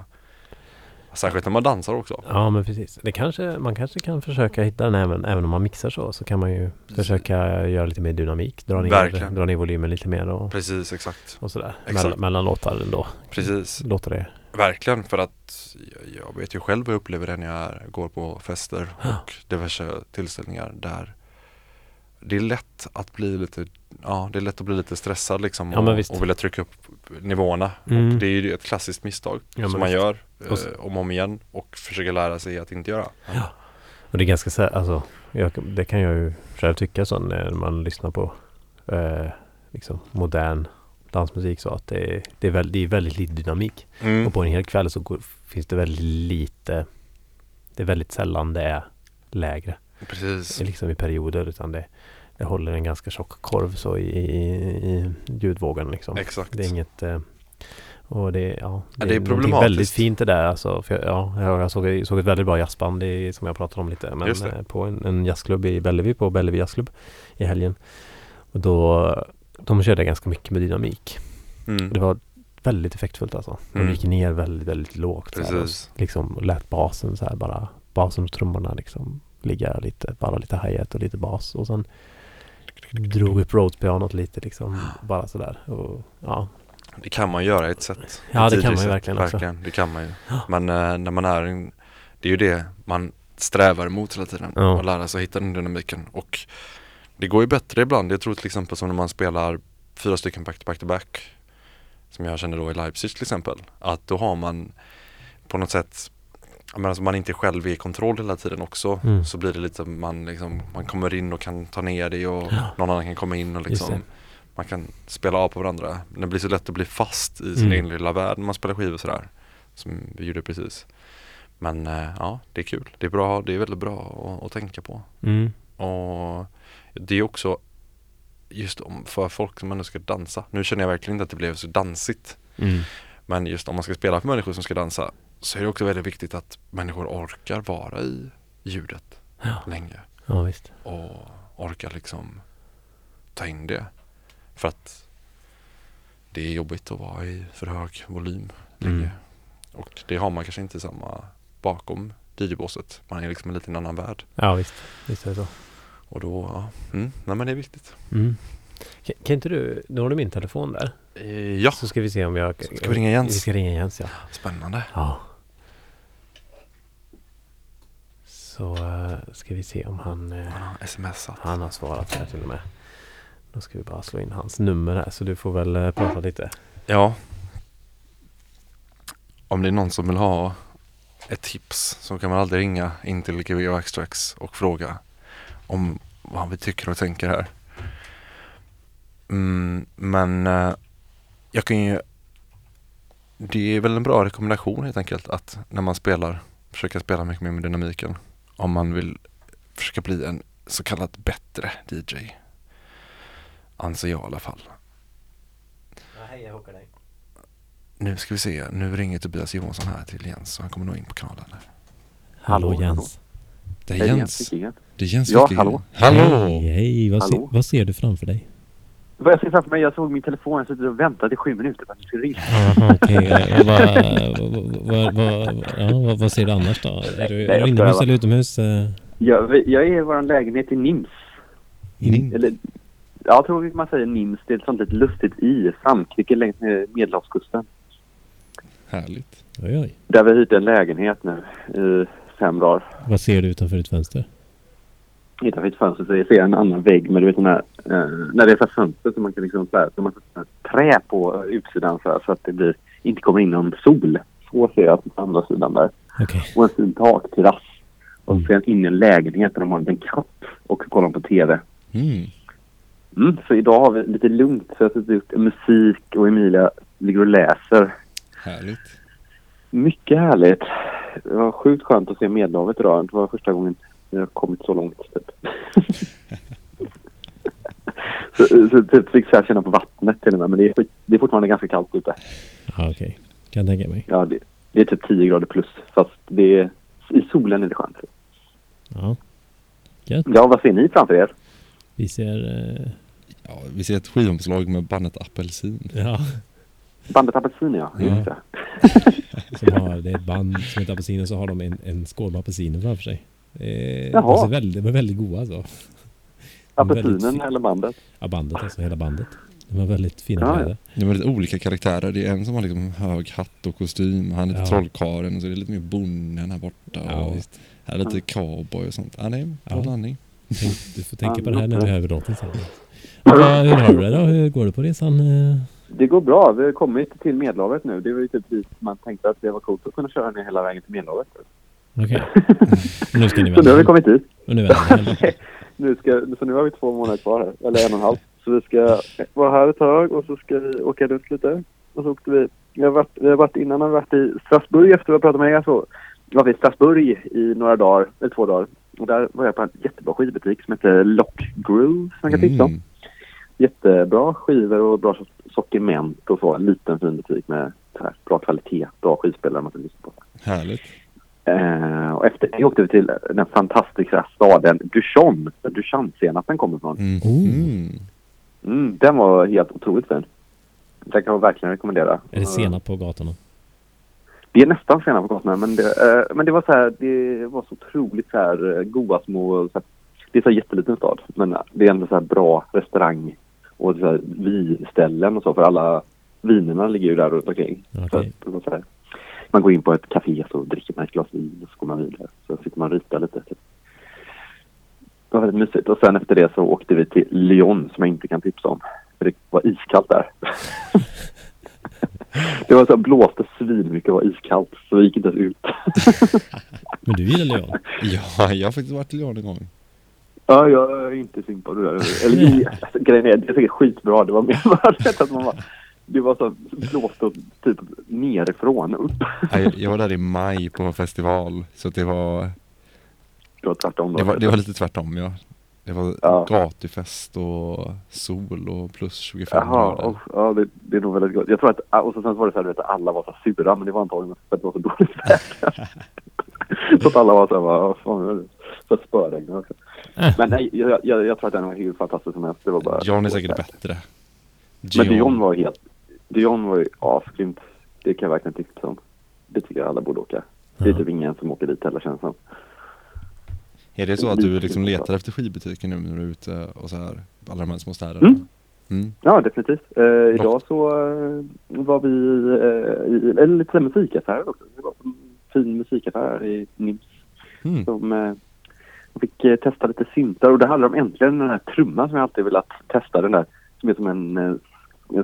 Särskilt när man dansar också. Ja men precis. Det kanske, man kanske kan försöka hitta den även, även om man mixar så. Så kan man ju försöka göra lite mer dynamik. Dra ner, Verkligen. dra ner volymen lite mer och, Precis, exakt. och sådär. Exakt. Mellan, mellan låtar ändå. Precis. Låter det. Verkligen för att jag- jag vet ju själv vad jag upplever det när jag går på fester och diverse tillställningar där det är lätt att bli lite, ja det är lätt att bli lite stressad liksom Ja, och, och vilja trycka upp nivåerna. Mm. Och det är ju ett klassiskt misstag Ja, som man gör Och så- eh, om och om igen och försöker lära sig att inte göra. Och det är ganska så här, alltså, jag, det kan jag ju själv tycka så när man lyssnar på eh, liksom modern dansmusik så att det, är- det, är väl, det är väldigt lite dynamik. Mm. Och på en hel kväll så går, finns det väldigt lite, det är väldigt sällan det är lägre. Precis. Liksom i perioder utan det, det håller en ganska tjock korv så i, i, i ljudvågen liksom. Exakt. Det är inget eh, och det, ja, det, Ja, det är någonting problematiskt. väldigt fint det där alltså. För jag, ja, jag såg, såg ett väldigt bra jazzband i, som jag pratade om lite. Men eh, på en, en jazzklubb i Bellevue, på Bellevue jazzklubb i helgen. Och då, de körde ganska mycket med dynamik. Mm. Det var väldigt effektfullt alltså. De Mm. gick ner väldigt, väldigt lågt. så här, och liksom lät basen så här bara, basen och trummorna liksom ligga lite, bara lite hi-hat och lite bas. Och sen drog upp Rhodes-pianot lite liksom, bara sådär. Och, ja, Det kan man göra i ett sätt. Ja, det kan man ju verkligen också. Verkligen, det kan man ju. Men eh, när man är en, det är ju det man strävar emot hela tiden. Ja. Att lära sig hitta den dynamiken. Och det går ju bättre ibland. Jag tror till exempel som när man spelar fyra stycken back to back to back. Som jag känner då i Leipzig till exempel. Att då har man på något sätt menar, alltså man inte själv är i kontroll hela tiden också Mm. så blir det lite man liksom man kommer in och kan ta ner det och Ja. någon annan kan komma in och liksom man kan spela av på varandra. Men det blir så lätt att bli fast i sin Mm. egen lilla värld när man spelar skivor sådär. Som vi gjorde precis. Men eh, ja, det är kul. Det är bra, det är väldigt bra att, att tänka på. mm, Och det är också just om, för folk som ändå ska dansa. Nu känner jag verkligen inte att det blev så dansigt. mm, Men just om man ska spela för människor som ska dansa så är det också väldigt viktigt att människor orkar vara i ljudet Ja. länge. ja visst. Och orkar liksom ta in det. För att det är jobbigt att vara i för hög volym länge. Mm. Och det har man kanske inte samma bakom DJ-båset. Man är liksom en liten annan värld. Ja visst, visst är det så. Och då, ja, mm, nej men det är viktigt. Mm. Kan, kan inte du, nu har du min telefon där. Eh, Ja, Så ska vi se om jag... Ska vi ringa Jens? Vi ska ringa Jens ja. spännande. Ja. Så eh, ska vi se om han... eh, Han har smsat. han har svarat här till och med. Då ska vi bara slå in hans nummer här så du får väl prata lite. Ja. Om det är någon som vill ha ett tips så kan man alltid ringa in till Gbg Extracts och fråga om vad vi tycker och tänker här. Mm, men jag kan ju Det är väl en bra rekommendation helt enkelt att när man spelar försöka spela mycket mer med dynamiken. Om man vill försöka bli en så kallad bättre DJ. Anser jag i alla fall. hej, jag hockar dig. Nu ska vi se, nu ringer Tobias Johansson här till Jens så han kommer nog in på kanalen. Här. Hallå Hallå, Jens. Det är Hej, Jens. Fickingen. Det är Jens Ja, Wickegren. hallå. Hej, hej. Vad, Hallå? vad ser du framför dig? Vad jag ser framför mig, jag såg min telefon, jag suttit och väntat i sju minuter på att du skulle ringa. Okej. Vad, ser du annars då? Är du, Nej, är du jag inomhus eller utomhus? Jag, jag är i vår lägenhet i Nims. Ning. Eller, jag tror man säger Nims, det är ett sånt litet lustigt i Frankrike längs med Medelhavskusten. Härligt. Oj, oj. Där vi hyrt en lägenhet nu i fem dagar. Vad ser du utanför ditt fönster? Utanför ett fönster så ser jag en annan vägg med du vet den här, eh, när det är så fönster så man kan liksom så här, så man sätter trä på utsidan så, här, så att det blir, inte kommer in någon sol. Så ser jag på andra sidan där. Okej. och en fin takterrass. Och Mm. sen in i en lägenhet där de har en liten katt och kollar på TV. Mm. Mm, så idag har vi lite lugnt. Så jag har gjort musik och Emilia ligger och läser. Härligt. Mycket härligt. Det var sjukt skönt att se Medelhavet idag. Det var första gången jag har kommit så långt. Typ. så, så typ fick jag känna på vattnet till och med. Men det är, det är fortfarande ganska kallt ute. Ja, okej. Kan tänka mig. Ja, det, det är typ 10 grader plus. Fast det är, i solen är det skönt. Ja. Gött. Ja, vad ser ni framför er? Vi ser... Eh, Ja, vi ser ett skivomslag med bandet Apelsin. ja. Bandet Apelsin, ja. Ja. Det. Som har, det är ett band som heter Apelsin och så har de en, en skål med apelsiner framför sig. Eh, Jaha. de, ser väldigt, de är väldigt goda alltså. Är Apelsinen eller bandet? Ja, bandet alltså, hela bandet. De har väldigt fina Ja, ja. kläder. Det är väldigt olika karaktärer. Det är en som har liksom hög hatt och kostym. Han heter Ja. Trollkarlen och så är det lite mer bonden här borta. Ja, och visst. här är lite cowboy och sånt. Ja, det är en bra Ja. blandning. Du får tänka Ja, på det här när vi det. hör låten sen. Hur har du det då? Hur går det på resan? Det går bra. Vi har kommit till Medelhavet nu. Det var ju typ dit man tänkte att det var coolt att kunna köra ner hela vägen till Medelhavet. Okej. Och nu ska ni Så nu har vi vända. kommit dit. Och nu vänder. Nu ska, så nu har vi två månader kvar här. Eller en och en halv. Så vi ska vara här ett tag och så ska vi åka runt lite. Och så åkte vi. Vi har varit, vi har varit innan har vi varit i Strasbourg efter att vi har pratat med er. Så var vi i Strasbourg i några dagar, eller två dagar. Och där var jag på en jättebra skivbutik som heter Lock Groove som jag kan tipsa om. Mm. Jättebra skivor och bra sortiment och så. En liten fin butik med så här, bra kvalitet, bra skivspelare man kan lyssna på. Härligt. Eh, och efter det åkte vi till den fantastiska staden Duchamp, där Duchamp-senapen kommer ifrån. Mm. Oh. Mm. Mm, den var helt otroligt fin. Den kan jag verkligen rekommendera. Är det senap på gatorna? Det är nästan senap på gatorna, men det, eh, men det var så här, det var så otroligt så här eh, goda små, så här, det är så här jätteliten stad, men eh, det är ändå så här bra restaurang och så här vinställen och så, för alla vinerna ligger ju där runt omkring. Okej. Så så här, man går in på ett café så dricker man ett glas vin och så går man vidare. Så sitter man och ritar lite. Typ. Det var väldigt mysigt. Och sen efter det så åkte vi till Lyon som jag inte kan tipsa om. För det var iskallt där. det var så blåste svinmycket och var iskallt så vi gick inte ens ut. Men du gillar Leon? Ja, jag har faktiskt varit i Lyon en gång. ja, jag är inte det där. Eller alltså, grejen är, det är säkert skitbra. Det var mer bara att man var, det var så blåste typ nerifrån upp. Ja, Jag, jag var där i maj på en festival. Så det var, Det var tvärtom då. det var, det var lite tvärtom ja. Det var Ja. gatufest och sol och plus 25 Jaha, grader. och, ja det, det är nog väldigt gott. Jag tror att, och så sen var det så här, vet, att alla var så sura, men det var antagligen för att det var så dåligt väder. så att alla var så här, bara, "Vad fan för spöregn också. Men nej, jag, jag, jag tror att den var hur fantastisk som helst. Det var bara John är säkert bättre. Men Dion var helt, Dion var ju asgrymt. Det kan jag verkligen tipsa om. Det tycker jag alla borde åka. Det är typ ingen som åker dit heller känns som. Är det så att du liksom letar efter skivbutiker nu när du är ute och så här? Alla de här små städerna? Mm. Mm. Ja, definitivt. Eh, idag så eh, var vi eh, i eller lite så här musikaffärer också. Det var en fin musikaffär i Nims Mm. som eh, fick eh, testa lite syntar och det handlar om äntligen den här trumman som jag alltid velat testa. Den där som är som en, eh,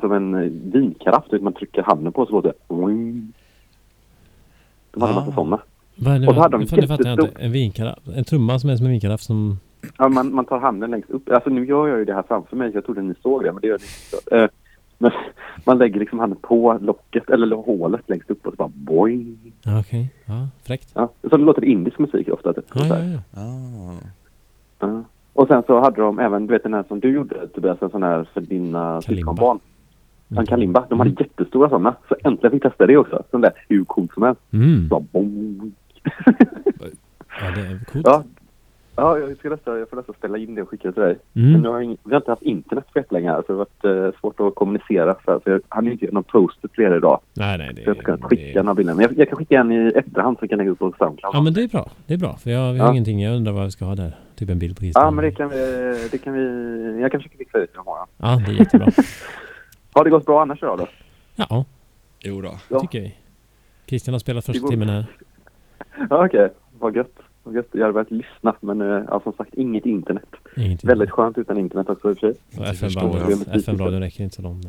som en eh, vet, Man trycker handen på så låter det. Oing. De hade en Ah. massa sådana. Vad är det? Och så hade de nu fattar jag jättestor- inte. En vinkaraff? En trumma som är som en vinkaraff som... Ja, man, man tar handen längst upp. Alltså nu gör jag ju det här framför mig. så Jag trodde ni såg det, men det gör ni inte. Eh, men man lägger liksom handen på locket, eller hålet längst upp och så bara boing. Ja, okej. Ja, fräckt. Ja, så låter det indisk musik ofta. Typ, Ja, så ja, ja. Ah. Ja. Och sen så hade de även, du vet den här som du gjorde Tobias, en sån här för dina syskonbarn. En kalimba. De hade Mm. jättestora sådana. Så äntligen fick jag testa det också. Sån där hur coolt som helst. Mm. Bara boing. Ja, det är coolt. Ja. Ja, jag ska nästan, jag får nästan ställa in det och skicka till dig. Men Mm. nu har jag vi har inte haft internet för jättelänge här, så det har varit eh, svårt att kommunicera. Så, här, så jag hann inte göra någon poster till er idag. Nej, nej. Det, Så jag har kunnat det, skicka några bilder. Men jag, jag kan skicka en i efterhand så kan lägga upp på Soundcloud. Ja, men det är bra. Det är bra. För jag, vi har Ja. ingenting. Jag undrar vad vi ska ha där. Typ en bild på Christian. Ja, men det kan vi, det kan vi, jag kan försöka fixa det till imorgon. Ja, det är jättebra. Har det gått bra annars idag då? Ja, Jo då. Ja. tycker vi. Christian har spelat första går- timmen här. Ja, okej. Vad gött. Vad gött. Jag har börjat lyssna, men eh, ja, som sagt inget internet. Ingenting. Väldigt skönt utan internet också i och för sig. FM-radion jag. FM räcker inte så långt.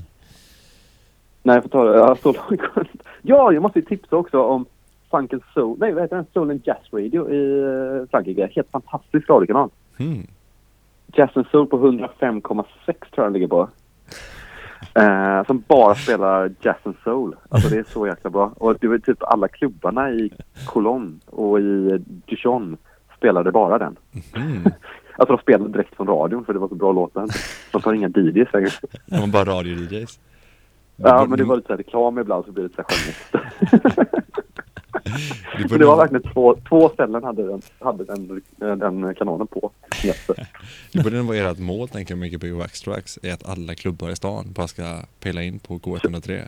Nej, jag får ta det. Ja, så långt. Ja, jag måste ju tipsa också om Funk and Soul. Nej, vad heter den? Soul and Jazz Radio i eh, Frankrike. Helt fantastisk radiokanal. Mm. Jazz and Soul på 105,6 tror jag den ligger på. Eh, som bara spelar Jazz and Soul. Alltså det är så jäkla bra. Och det var typ alla klubbarna i Cologne och i Dijon spelade bara den. Mm. Alltså de spelade direkt från radion för det var så bra låtar. De tar inga DJs längre. De var bara radio-DJs. Ja men det var lite så här reklam ibland så blir det lite så här. Det var verkligen två, två ställen hade den, hade den, den kanalen på. Det borde vara ert mål tänker jag med Gbg Waxtrax, är att alla klubbar i stan bara ska pela in på K103.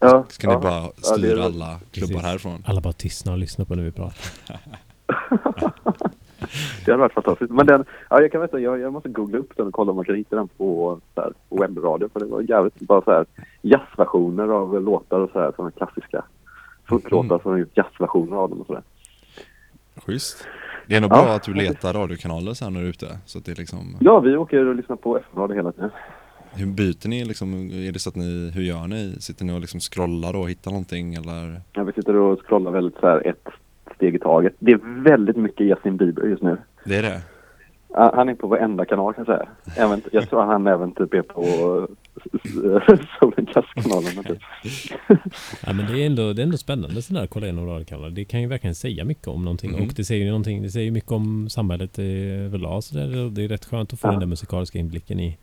Ja, Ska ni ja. bara Ja, styra det är- alla klubbar Precis. härifrån? Alla bara tystnar och lyssnar på när vi pratar. Det hade varit fantastiskt. Men den, ja, jag kan veta, jag, jag måste googla upp den och kolla om man kan hitta den på, så här, på webbradio. För det var jävligt bara så här jazzversioner av låtar och så här, sådana klassiska folklåtar som har gjort jazzversioner av dem och sådär. Schysst. Det är nog Ja. bra att du letar radiokanaler sen när du är ute. Så att det är liksom, Ja, vi åker och lyssnar på FM-radio hela tiden. hur byter ni liksom, är det så att ni, hur gör ni? Sitter ni och liksom scrollar och hittar någonting eller? Ja, vi sitter och scrollar väldigt så här ett steg i taget. Det är väldigt mycket Justin Bieber just nu. Det är det? Han är på varenda kanal kan jag säga. Även, jag tror han även typ är på Solen kanalen Typ. Ja, men det är ändå, det är ändå spännande sådär att kolla igenom radiokanaler. Det kan ju verkligen säga mycket om någonting. Mhm. Och det säger ju någonting, det säger ju mycket om samhället eh, överlag. Så där. Det är rätt skönt att få Ja. den där musikaliska inblicken i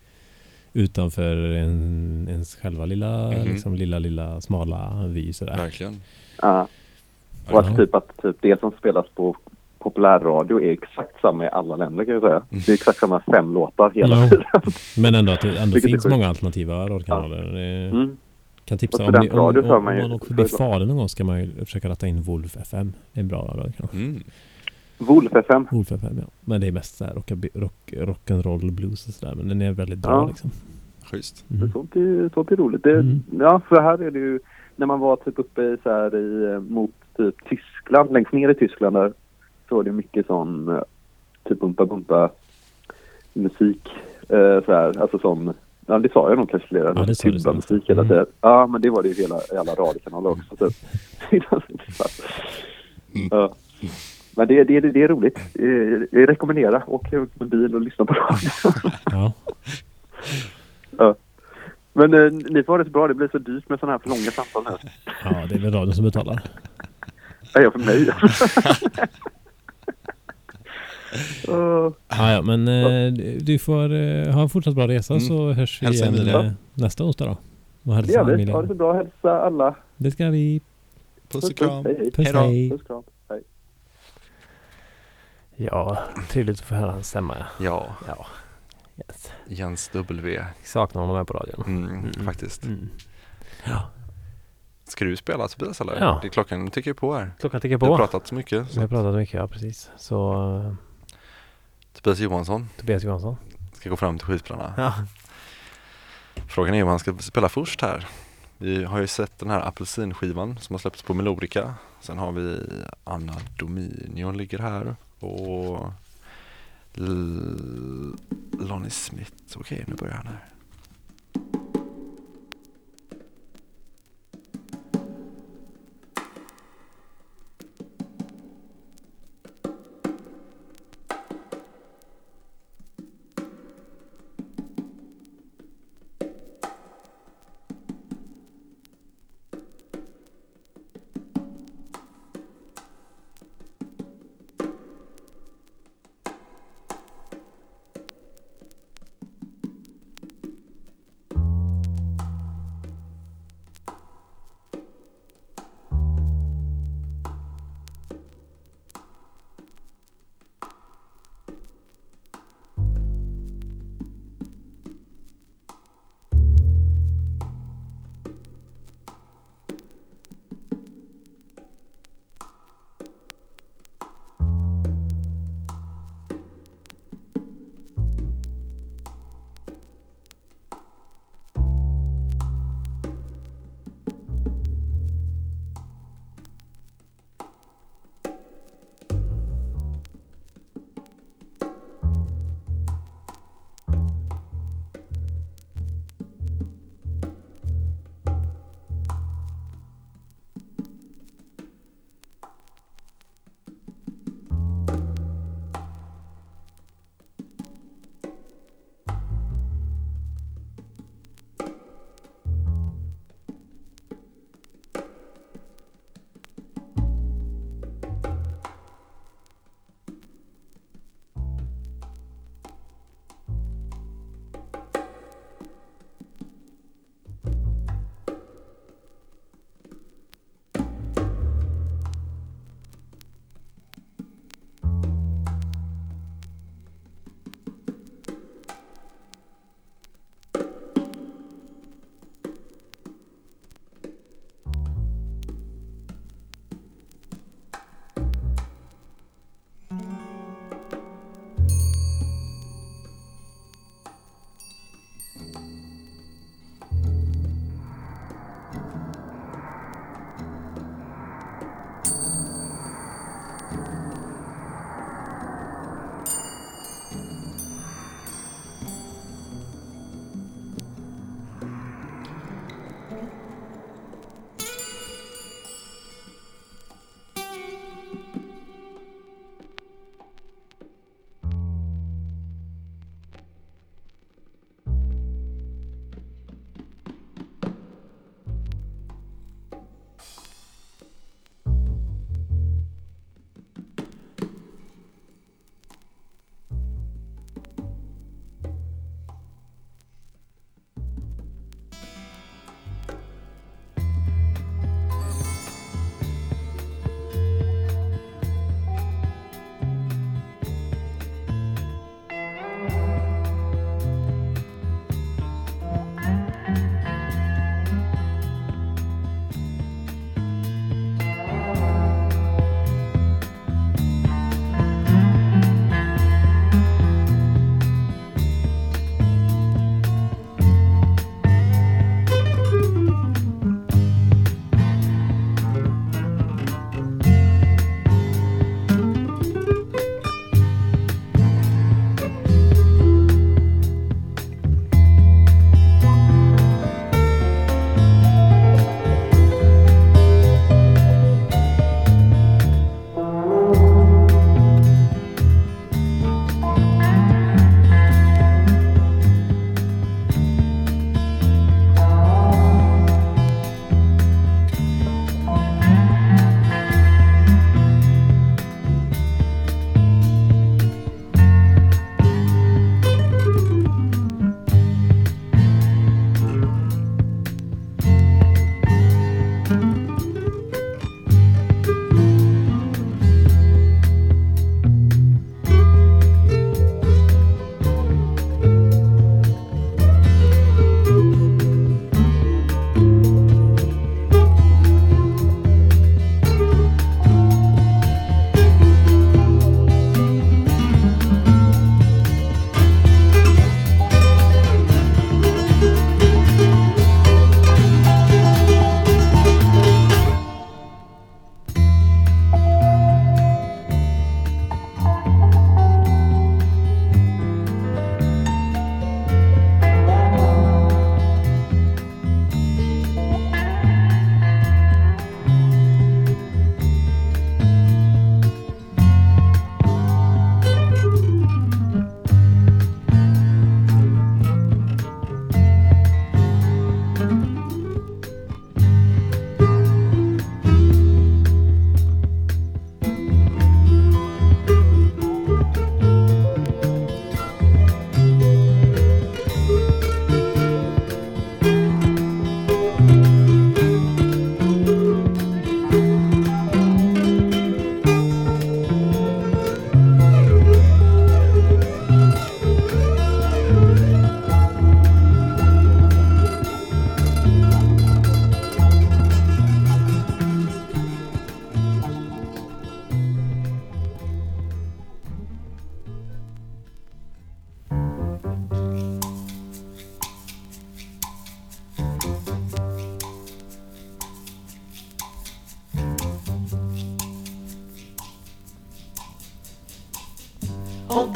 utanför en, ens själva lilla, Mhm. liksom, lilla, lilla smala vy sådär. Verkligen. Ja. Och att typ att typ det som spelas på populärradio är exakt samma i alla länder kan jag säga. Det är exakt samma fem låtar hela Ja. tiden. Men ändå att det ändå finns många alternativa radiokanaler. Det Mm. Kan tipsa om, om, om, om man åker förbi Falun någon gång ska man ju försöka ratta in Wolf FM. Det är en bra radiokanal. Mm. Wolf FM. Wolf FM ja. Men det är mest såhär rockaby- rock, rock'n'roll blues och sådär. Men den är väldigt bra Ja. liksom. Schysst. Mm. Sånt är, sånt är roligt. Det, Mm. Ja, för här är det ju när man var typ uppe i, så här, i, eh, mot typ Tyskland, längst ner i Tyskland där, så var det mycket sån eh, typ bumpa bumpa musik. Eh, så här, alltså sån, ja det sa jag nog kanske flera, Ja, det sa du musik hela Mm. tiden. Ja, men det var det ju hela, i alla radiokanaler också. Typ. Är. Ja. Men det, det, det är roligt. Eh, Jag rekommenderar, åk ut med bil och lyssna på radio. Ja. Men eh, ni får ha det så bra, det blir så dyrt med sådana här för långa samtal nu. ja, det är väl radion som betalar. Ja, jag för mig. Uh, Ja, ja, men eh, du får eh, ha en fortsatt bra resa Mm. så hörs vi Hälsa igen Emilia. eh, nästa onsdag då. Och hälsa vi. Emilia. Ha det så bra. Hälsa alla. Det ska vi. Puss och kram. Hej, hej. Puss Hej. Puss, kram. Hej. Ja, trevligt att få höra hans stämma. Ja. Ja, ja. Yes. Jens W. Jag saknar honom här på radion. Mm, Mm. Faktiskt. Mm. Ja, Ska du spela Tobias eller? Ja. Det är klockan tycker jag på här. klockan tickar Vi har på. pratat så mycket. Vi har pratat mycket, ja precis. Så uh, Tobias Johansson Tobias Johansson. ska gå fram till skivspelarna. Ja. Frågan är om han ska spela först här. Vi har ju sett den här apelsinskivan som har släppts på Melodica. Sen har vi Anna Dominion ligger här och L- Lonnie Smith. Okej, nu börjar han här.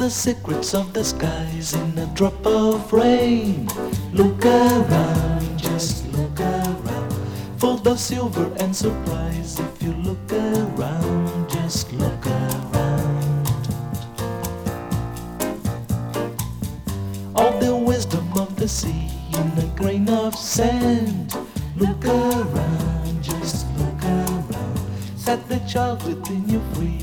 The secrets of the skies in a drop of rain. Look around, just look around. For the silver and surprise, if you look around, just look around. All the wisdom of the sea in a grain of sand. Look around, just look around. Set the child within you free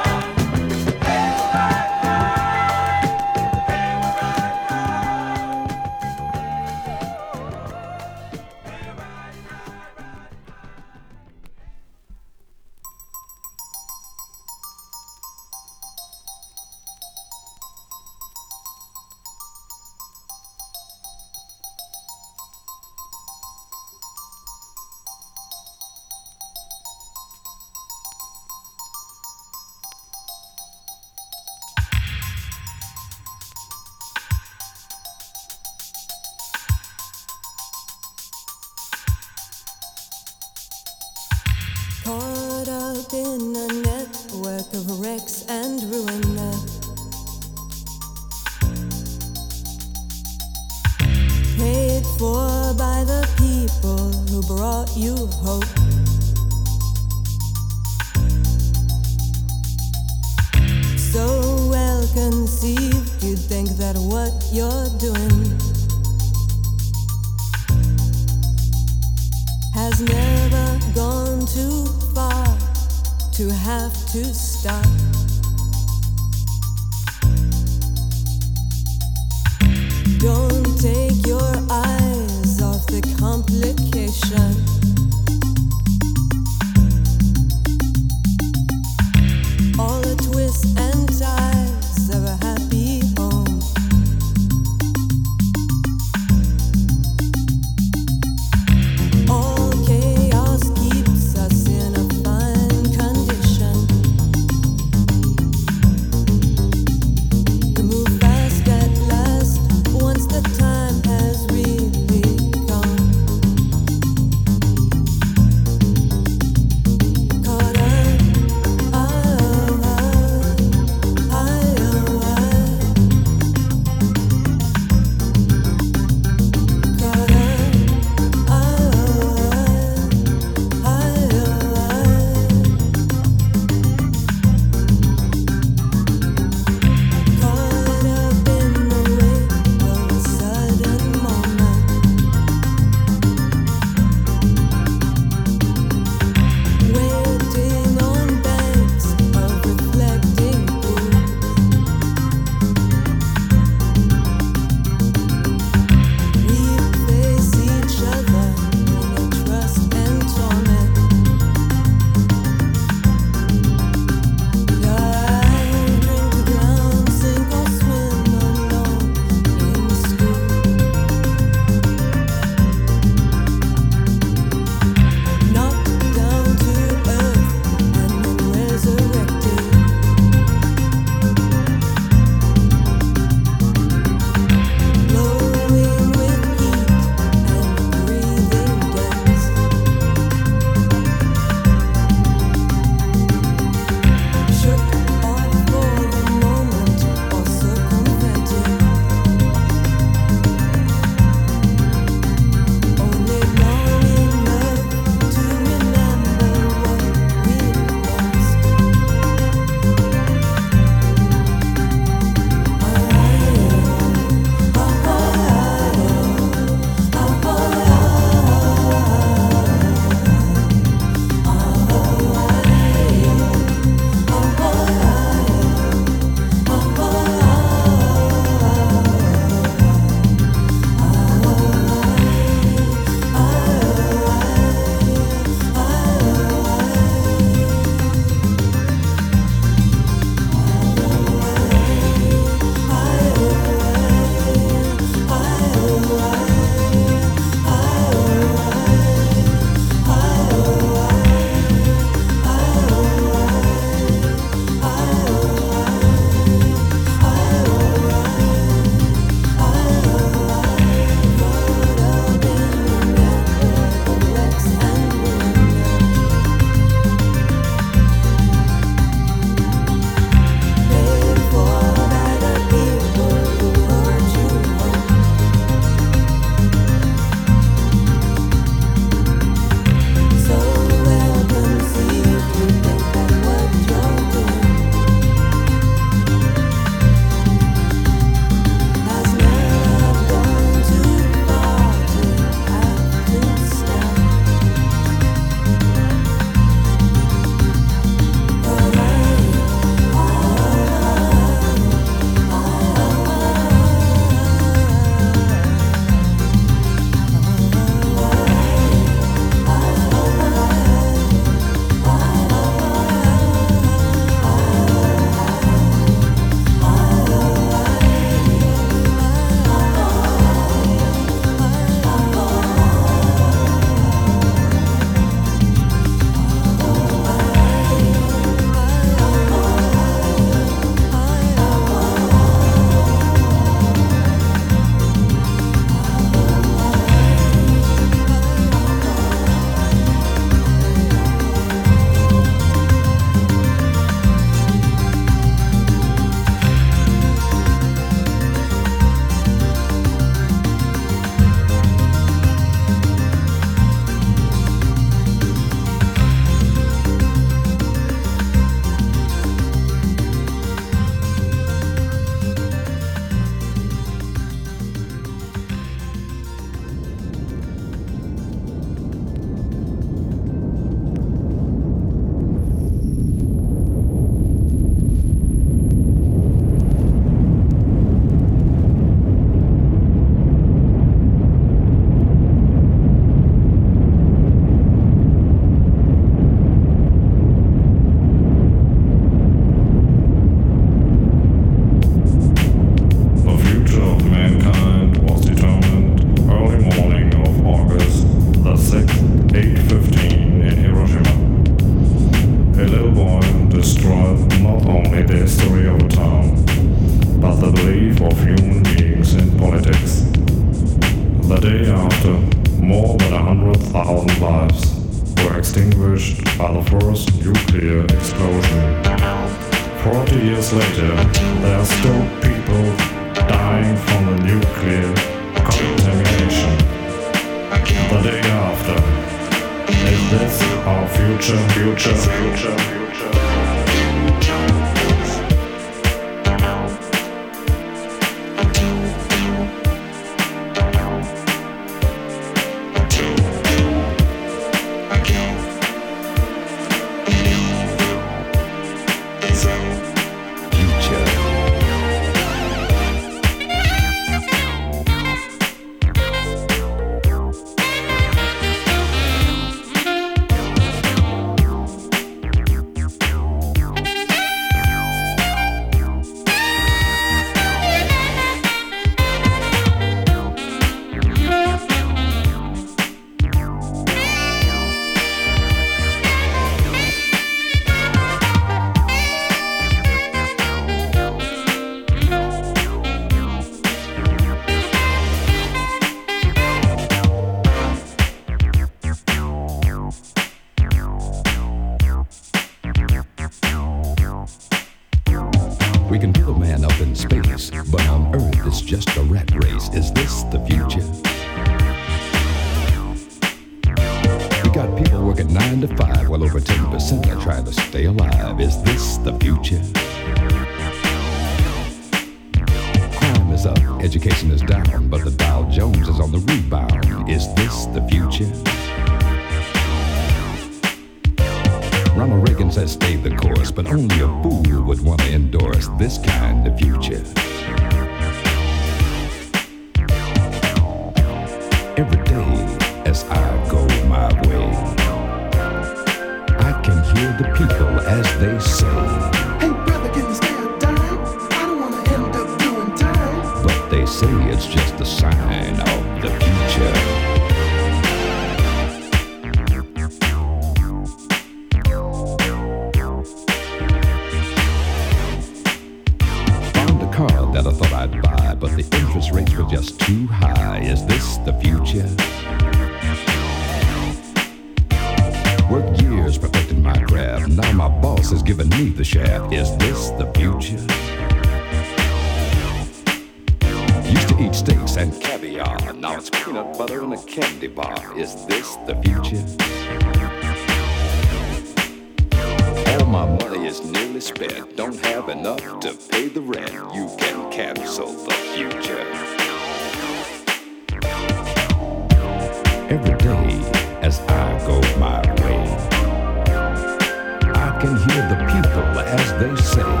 yourself.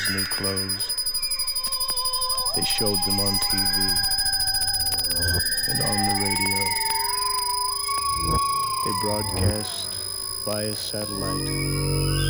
those new clothes. They showed them on TV and on the radio. They broadcast via satellite.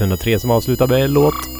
103 som avslutar med en låt.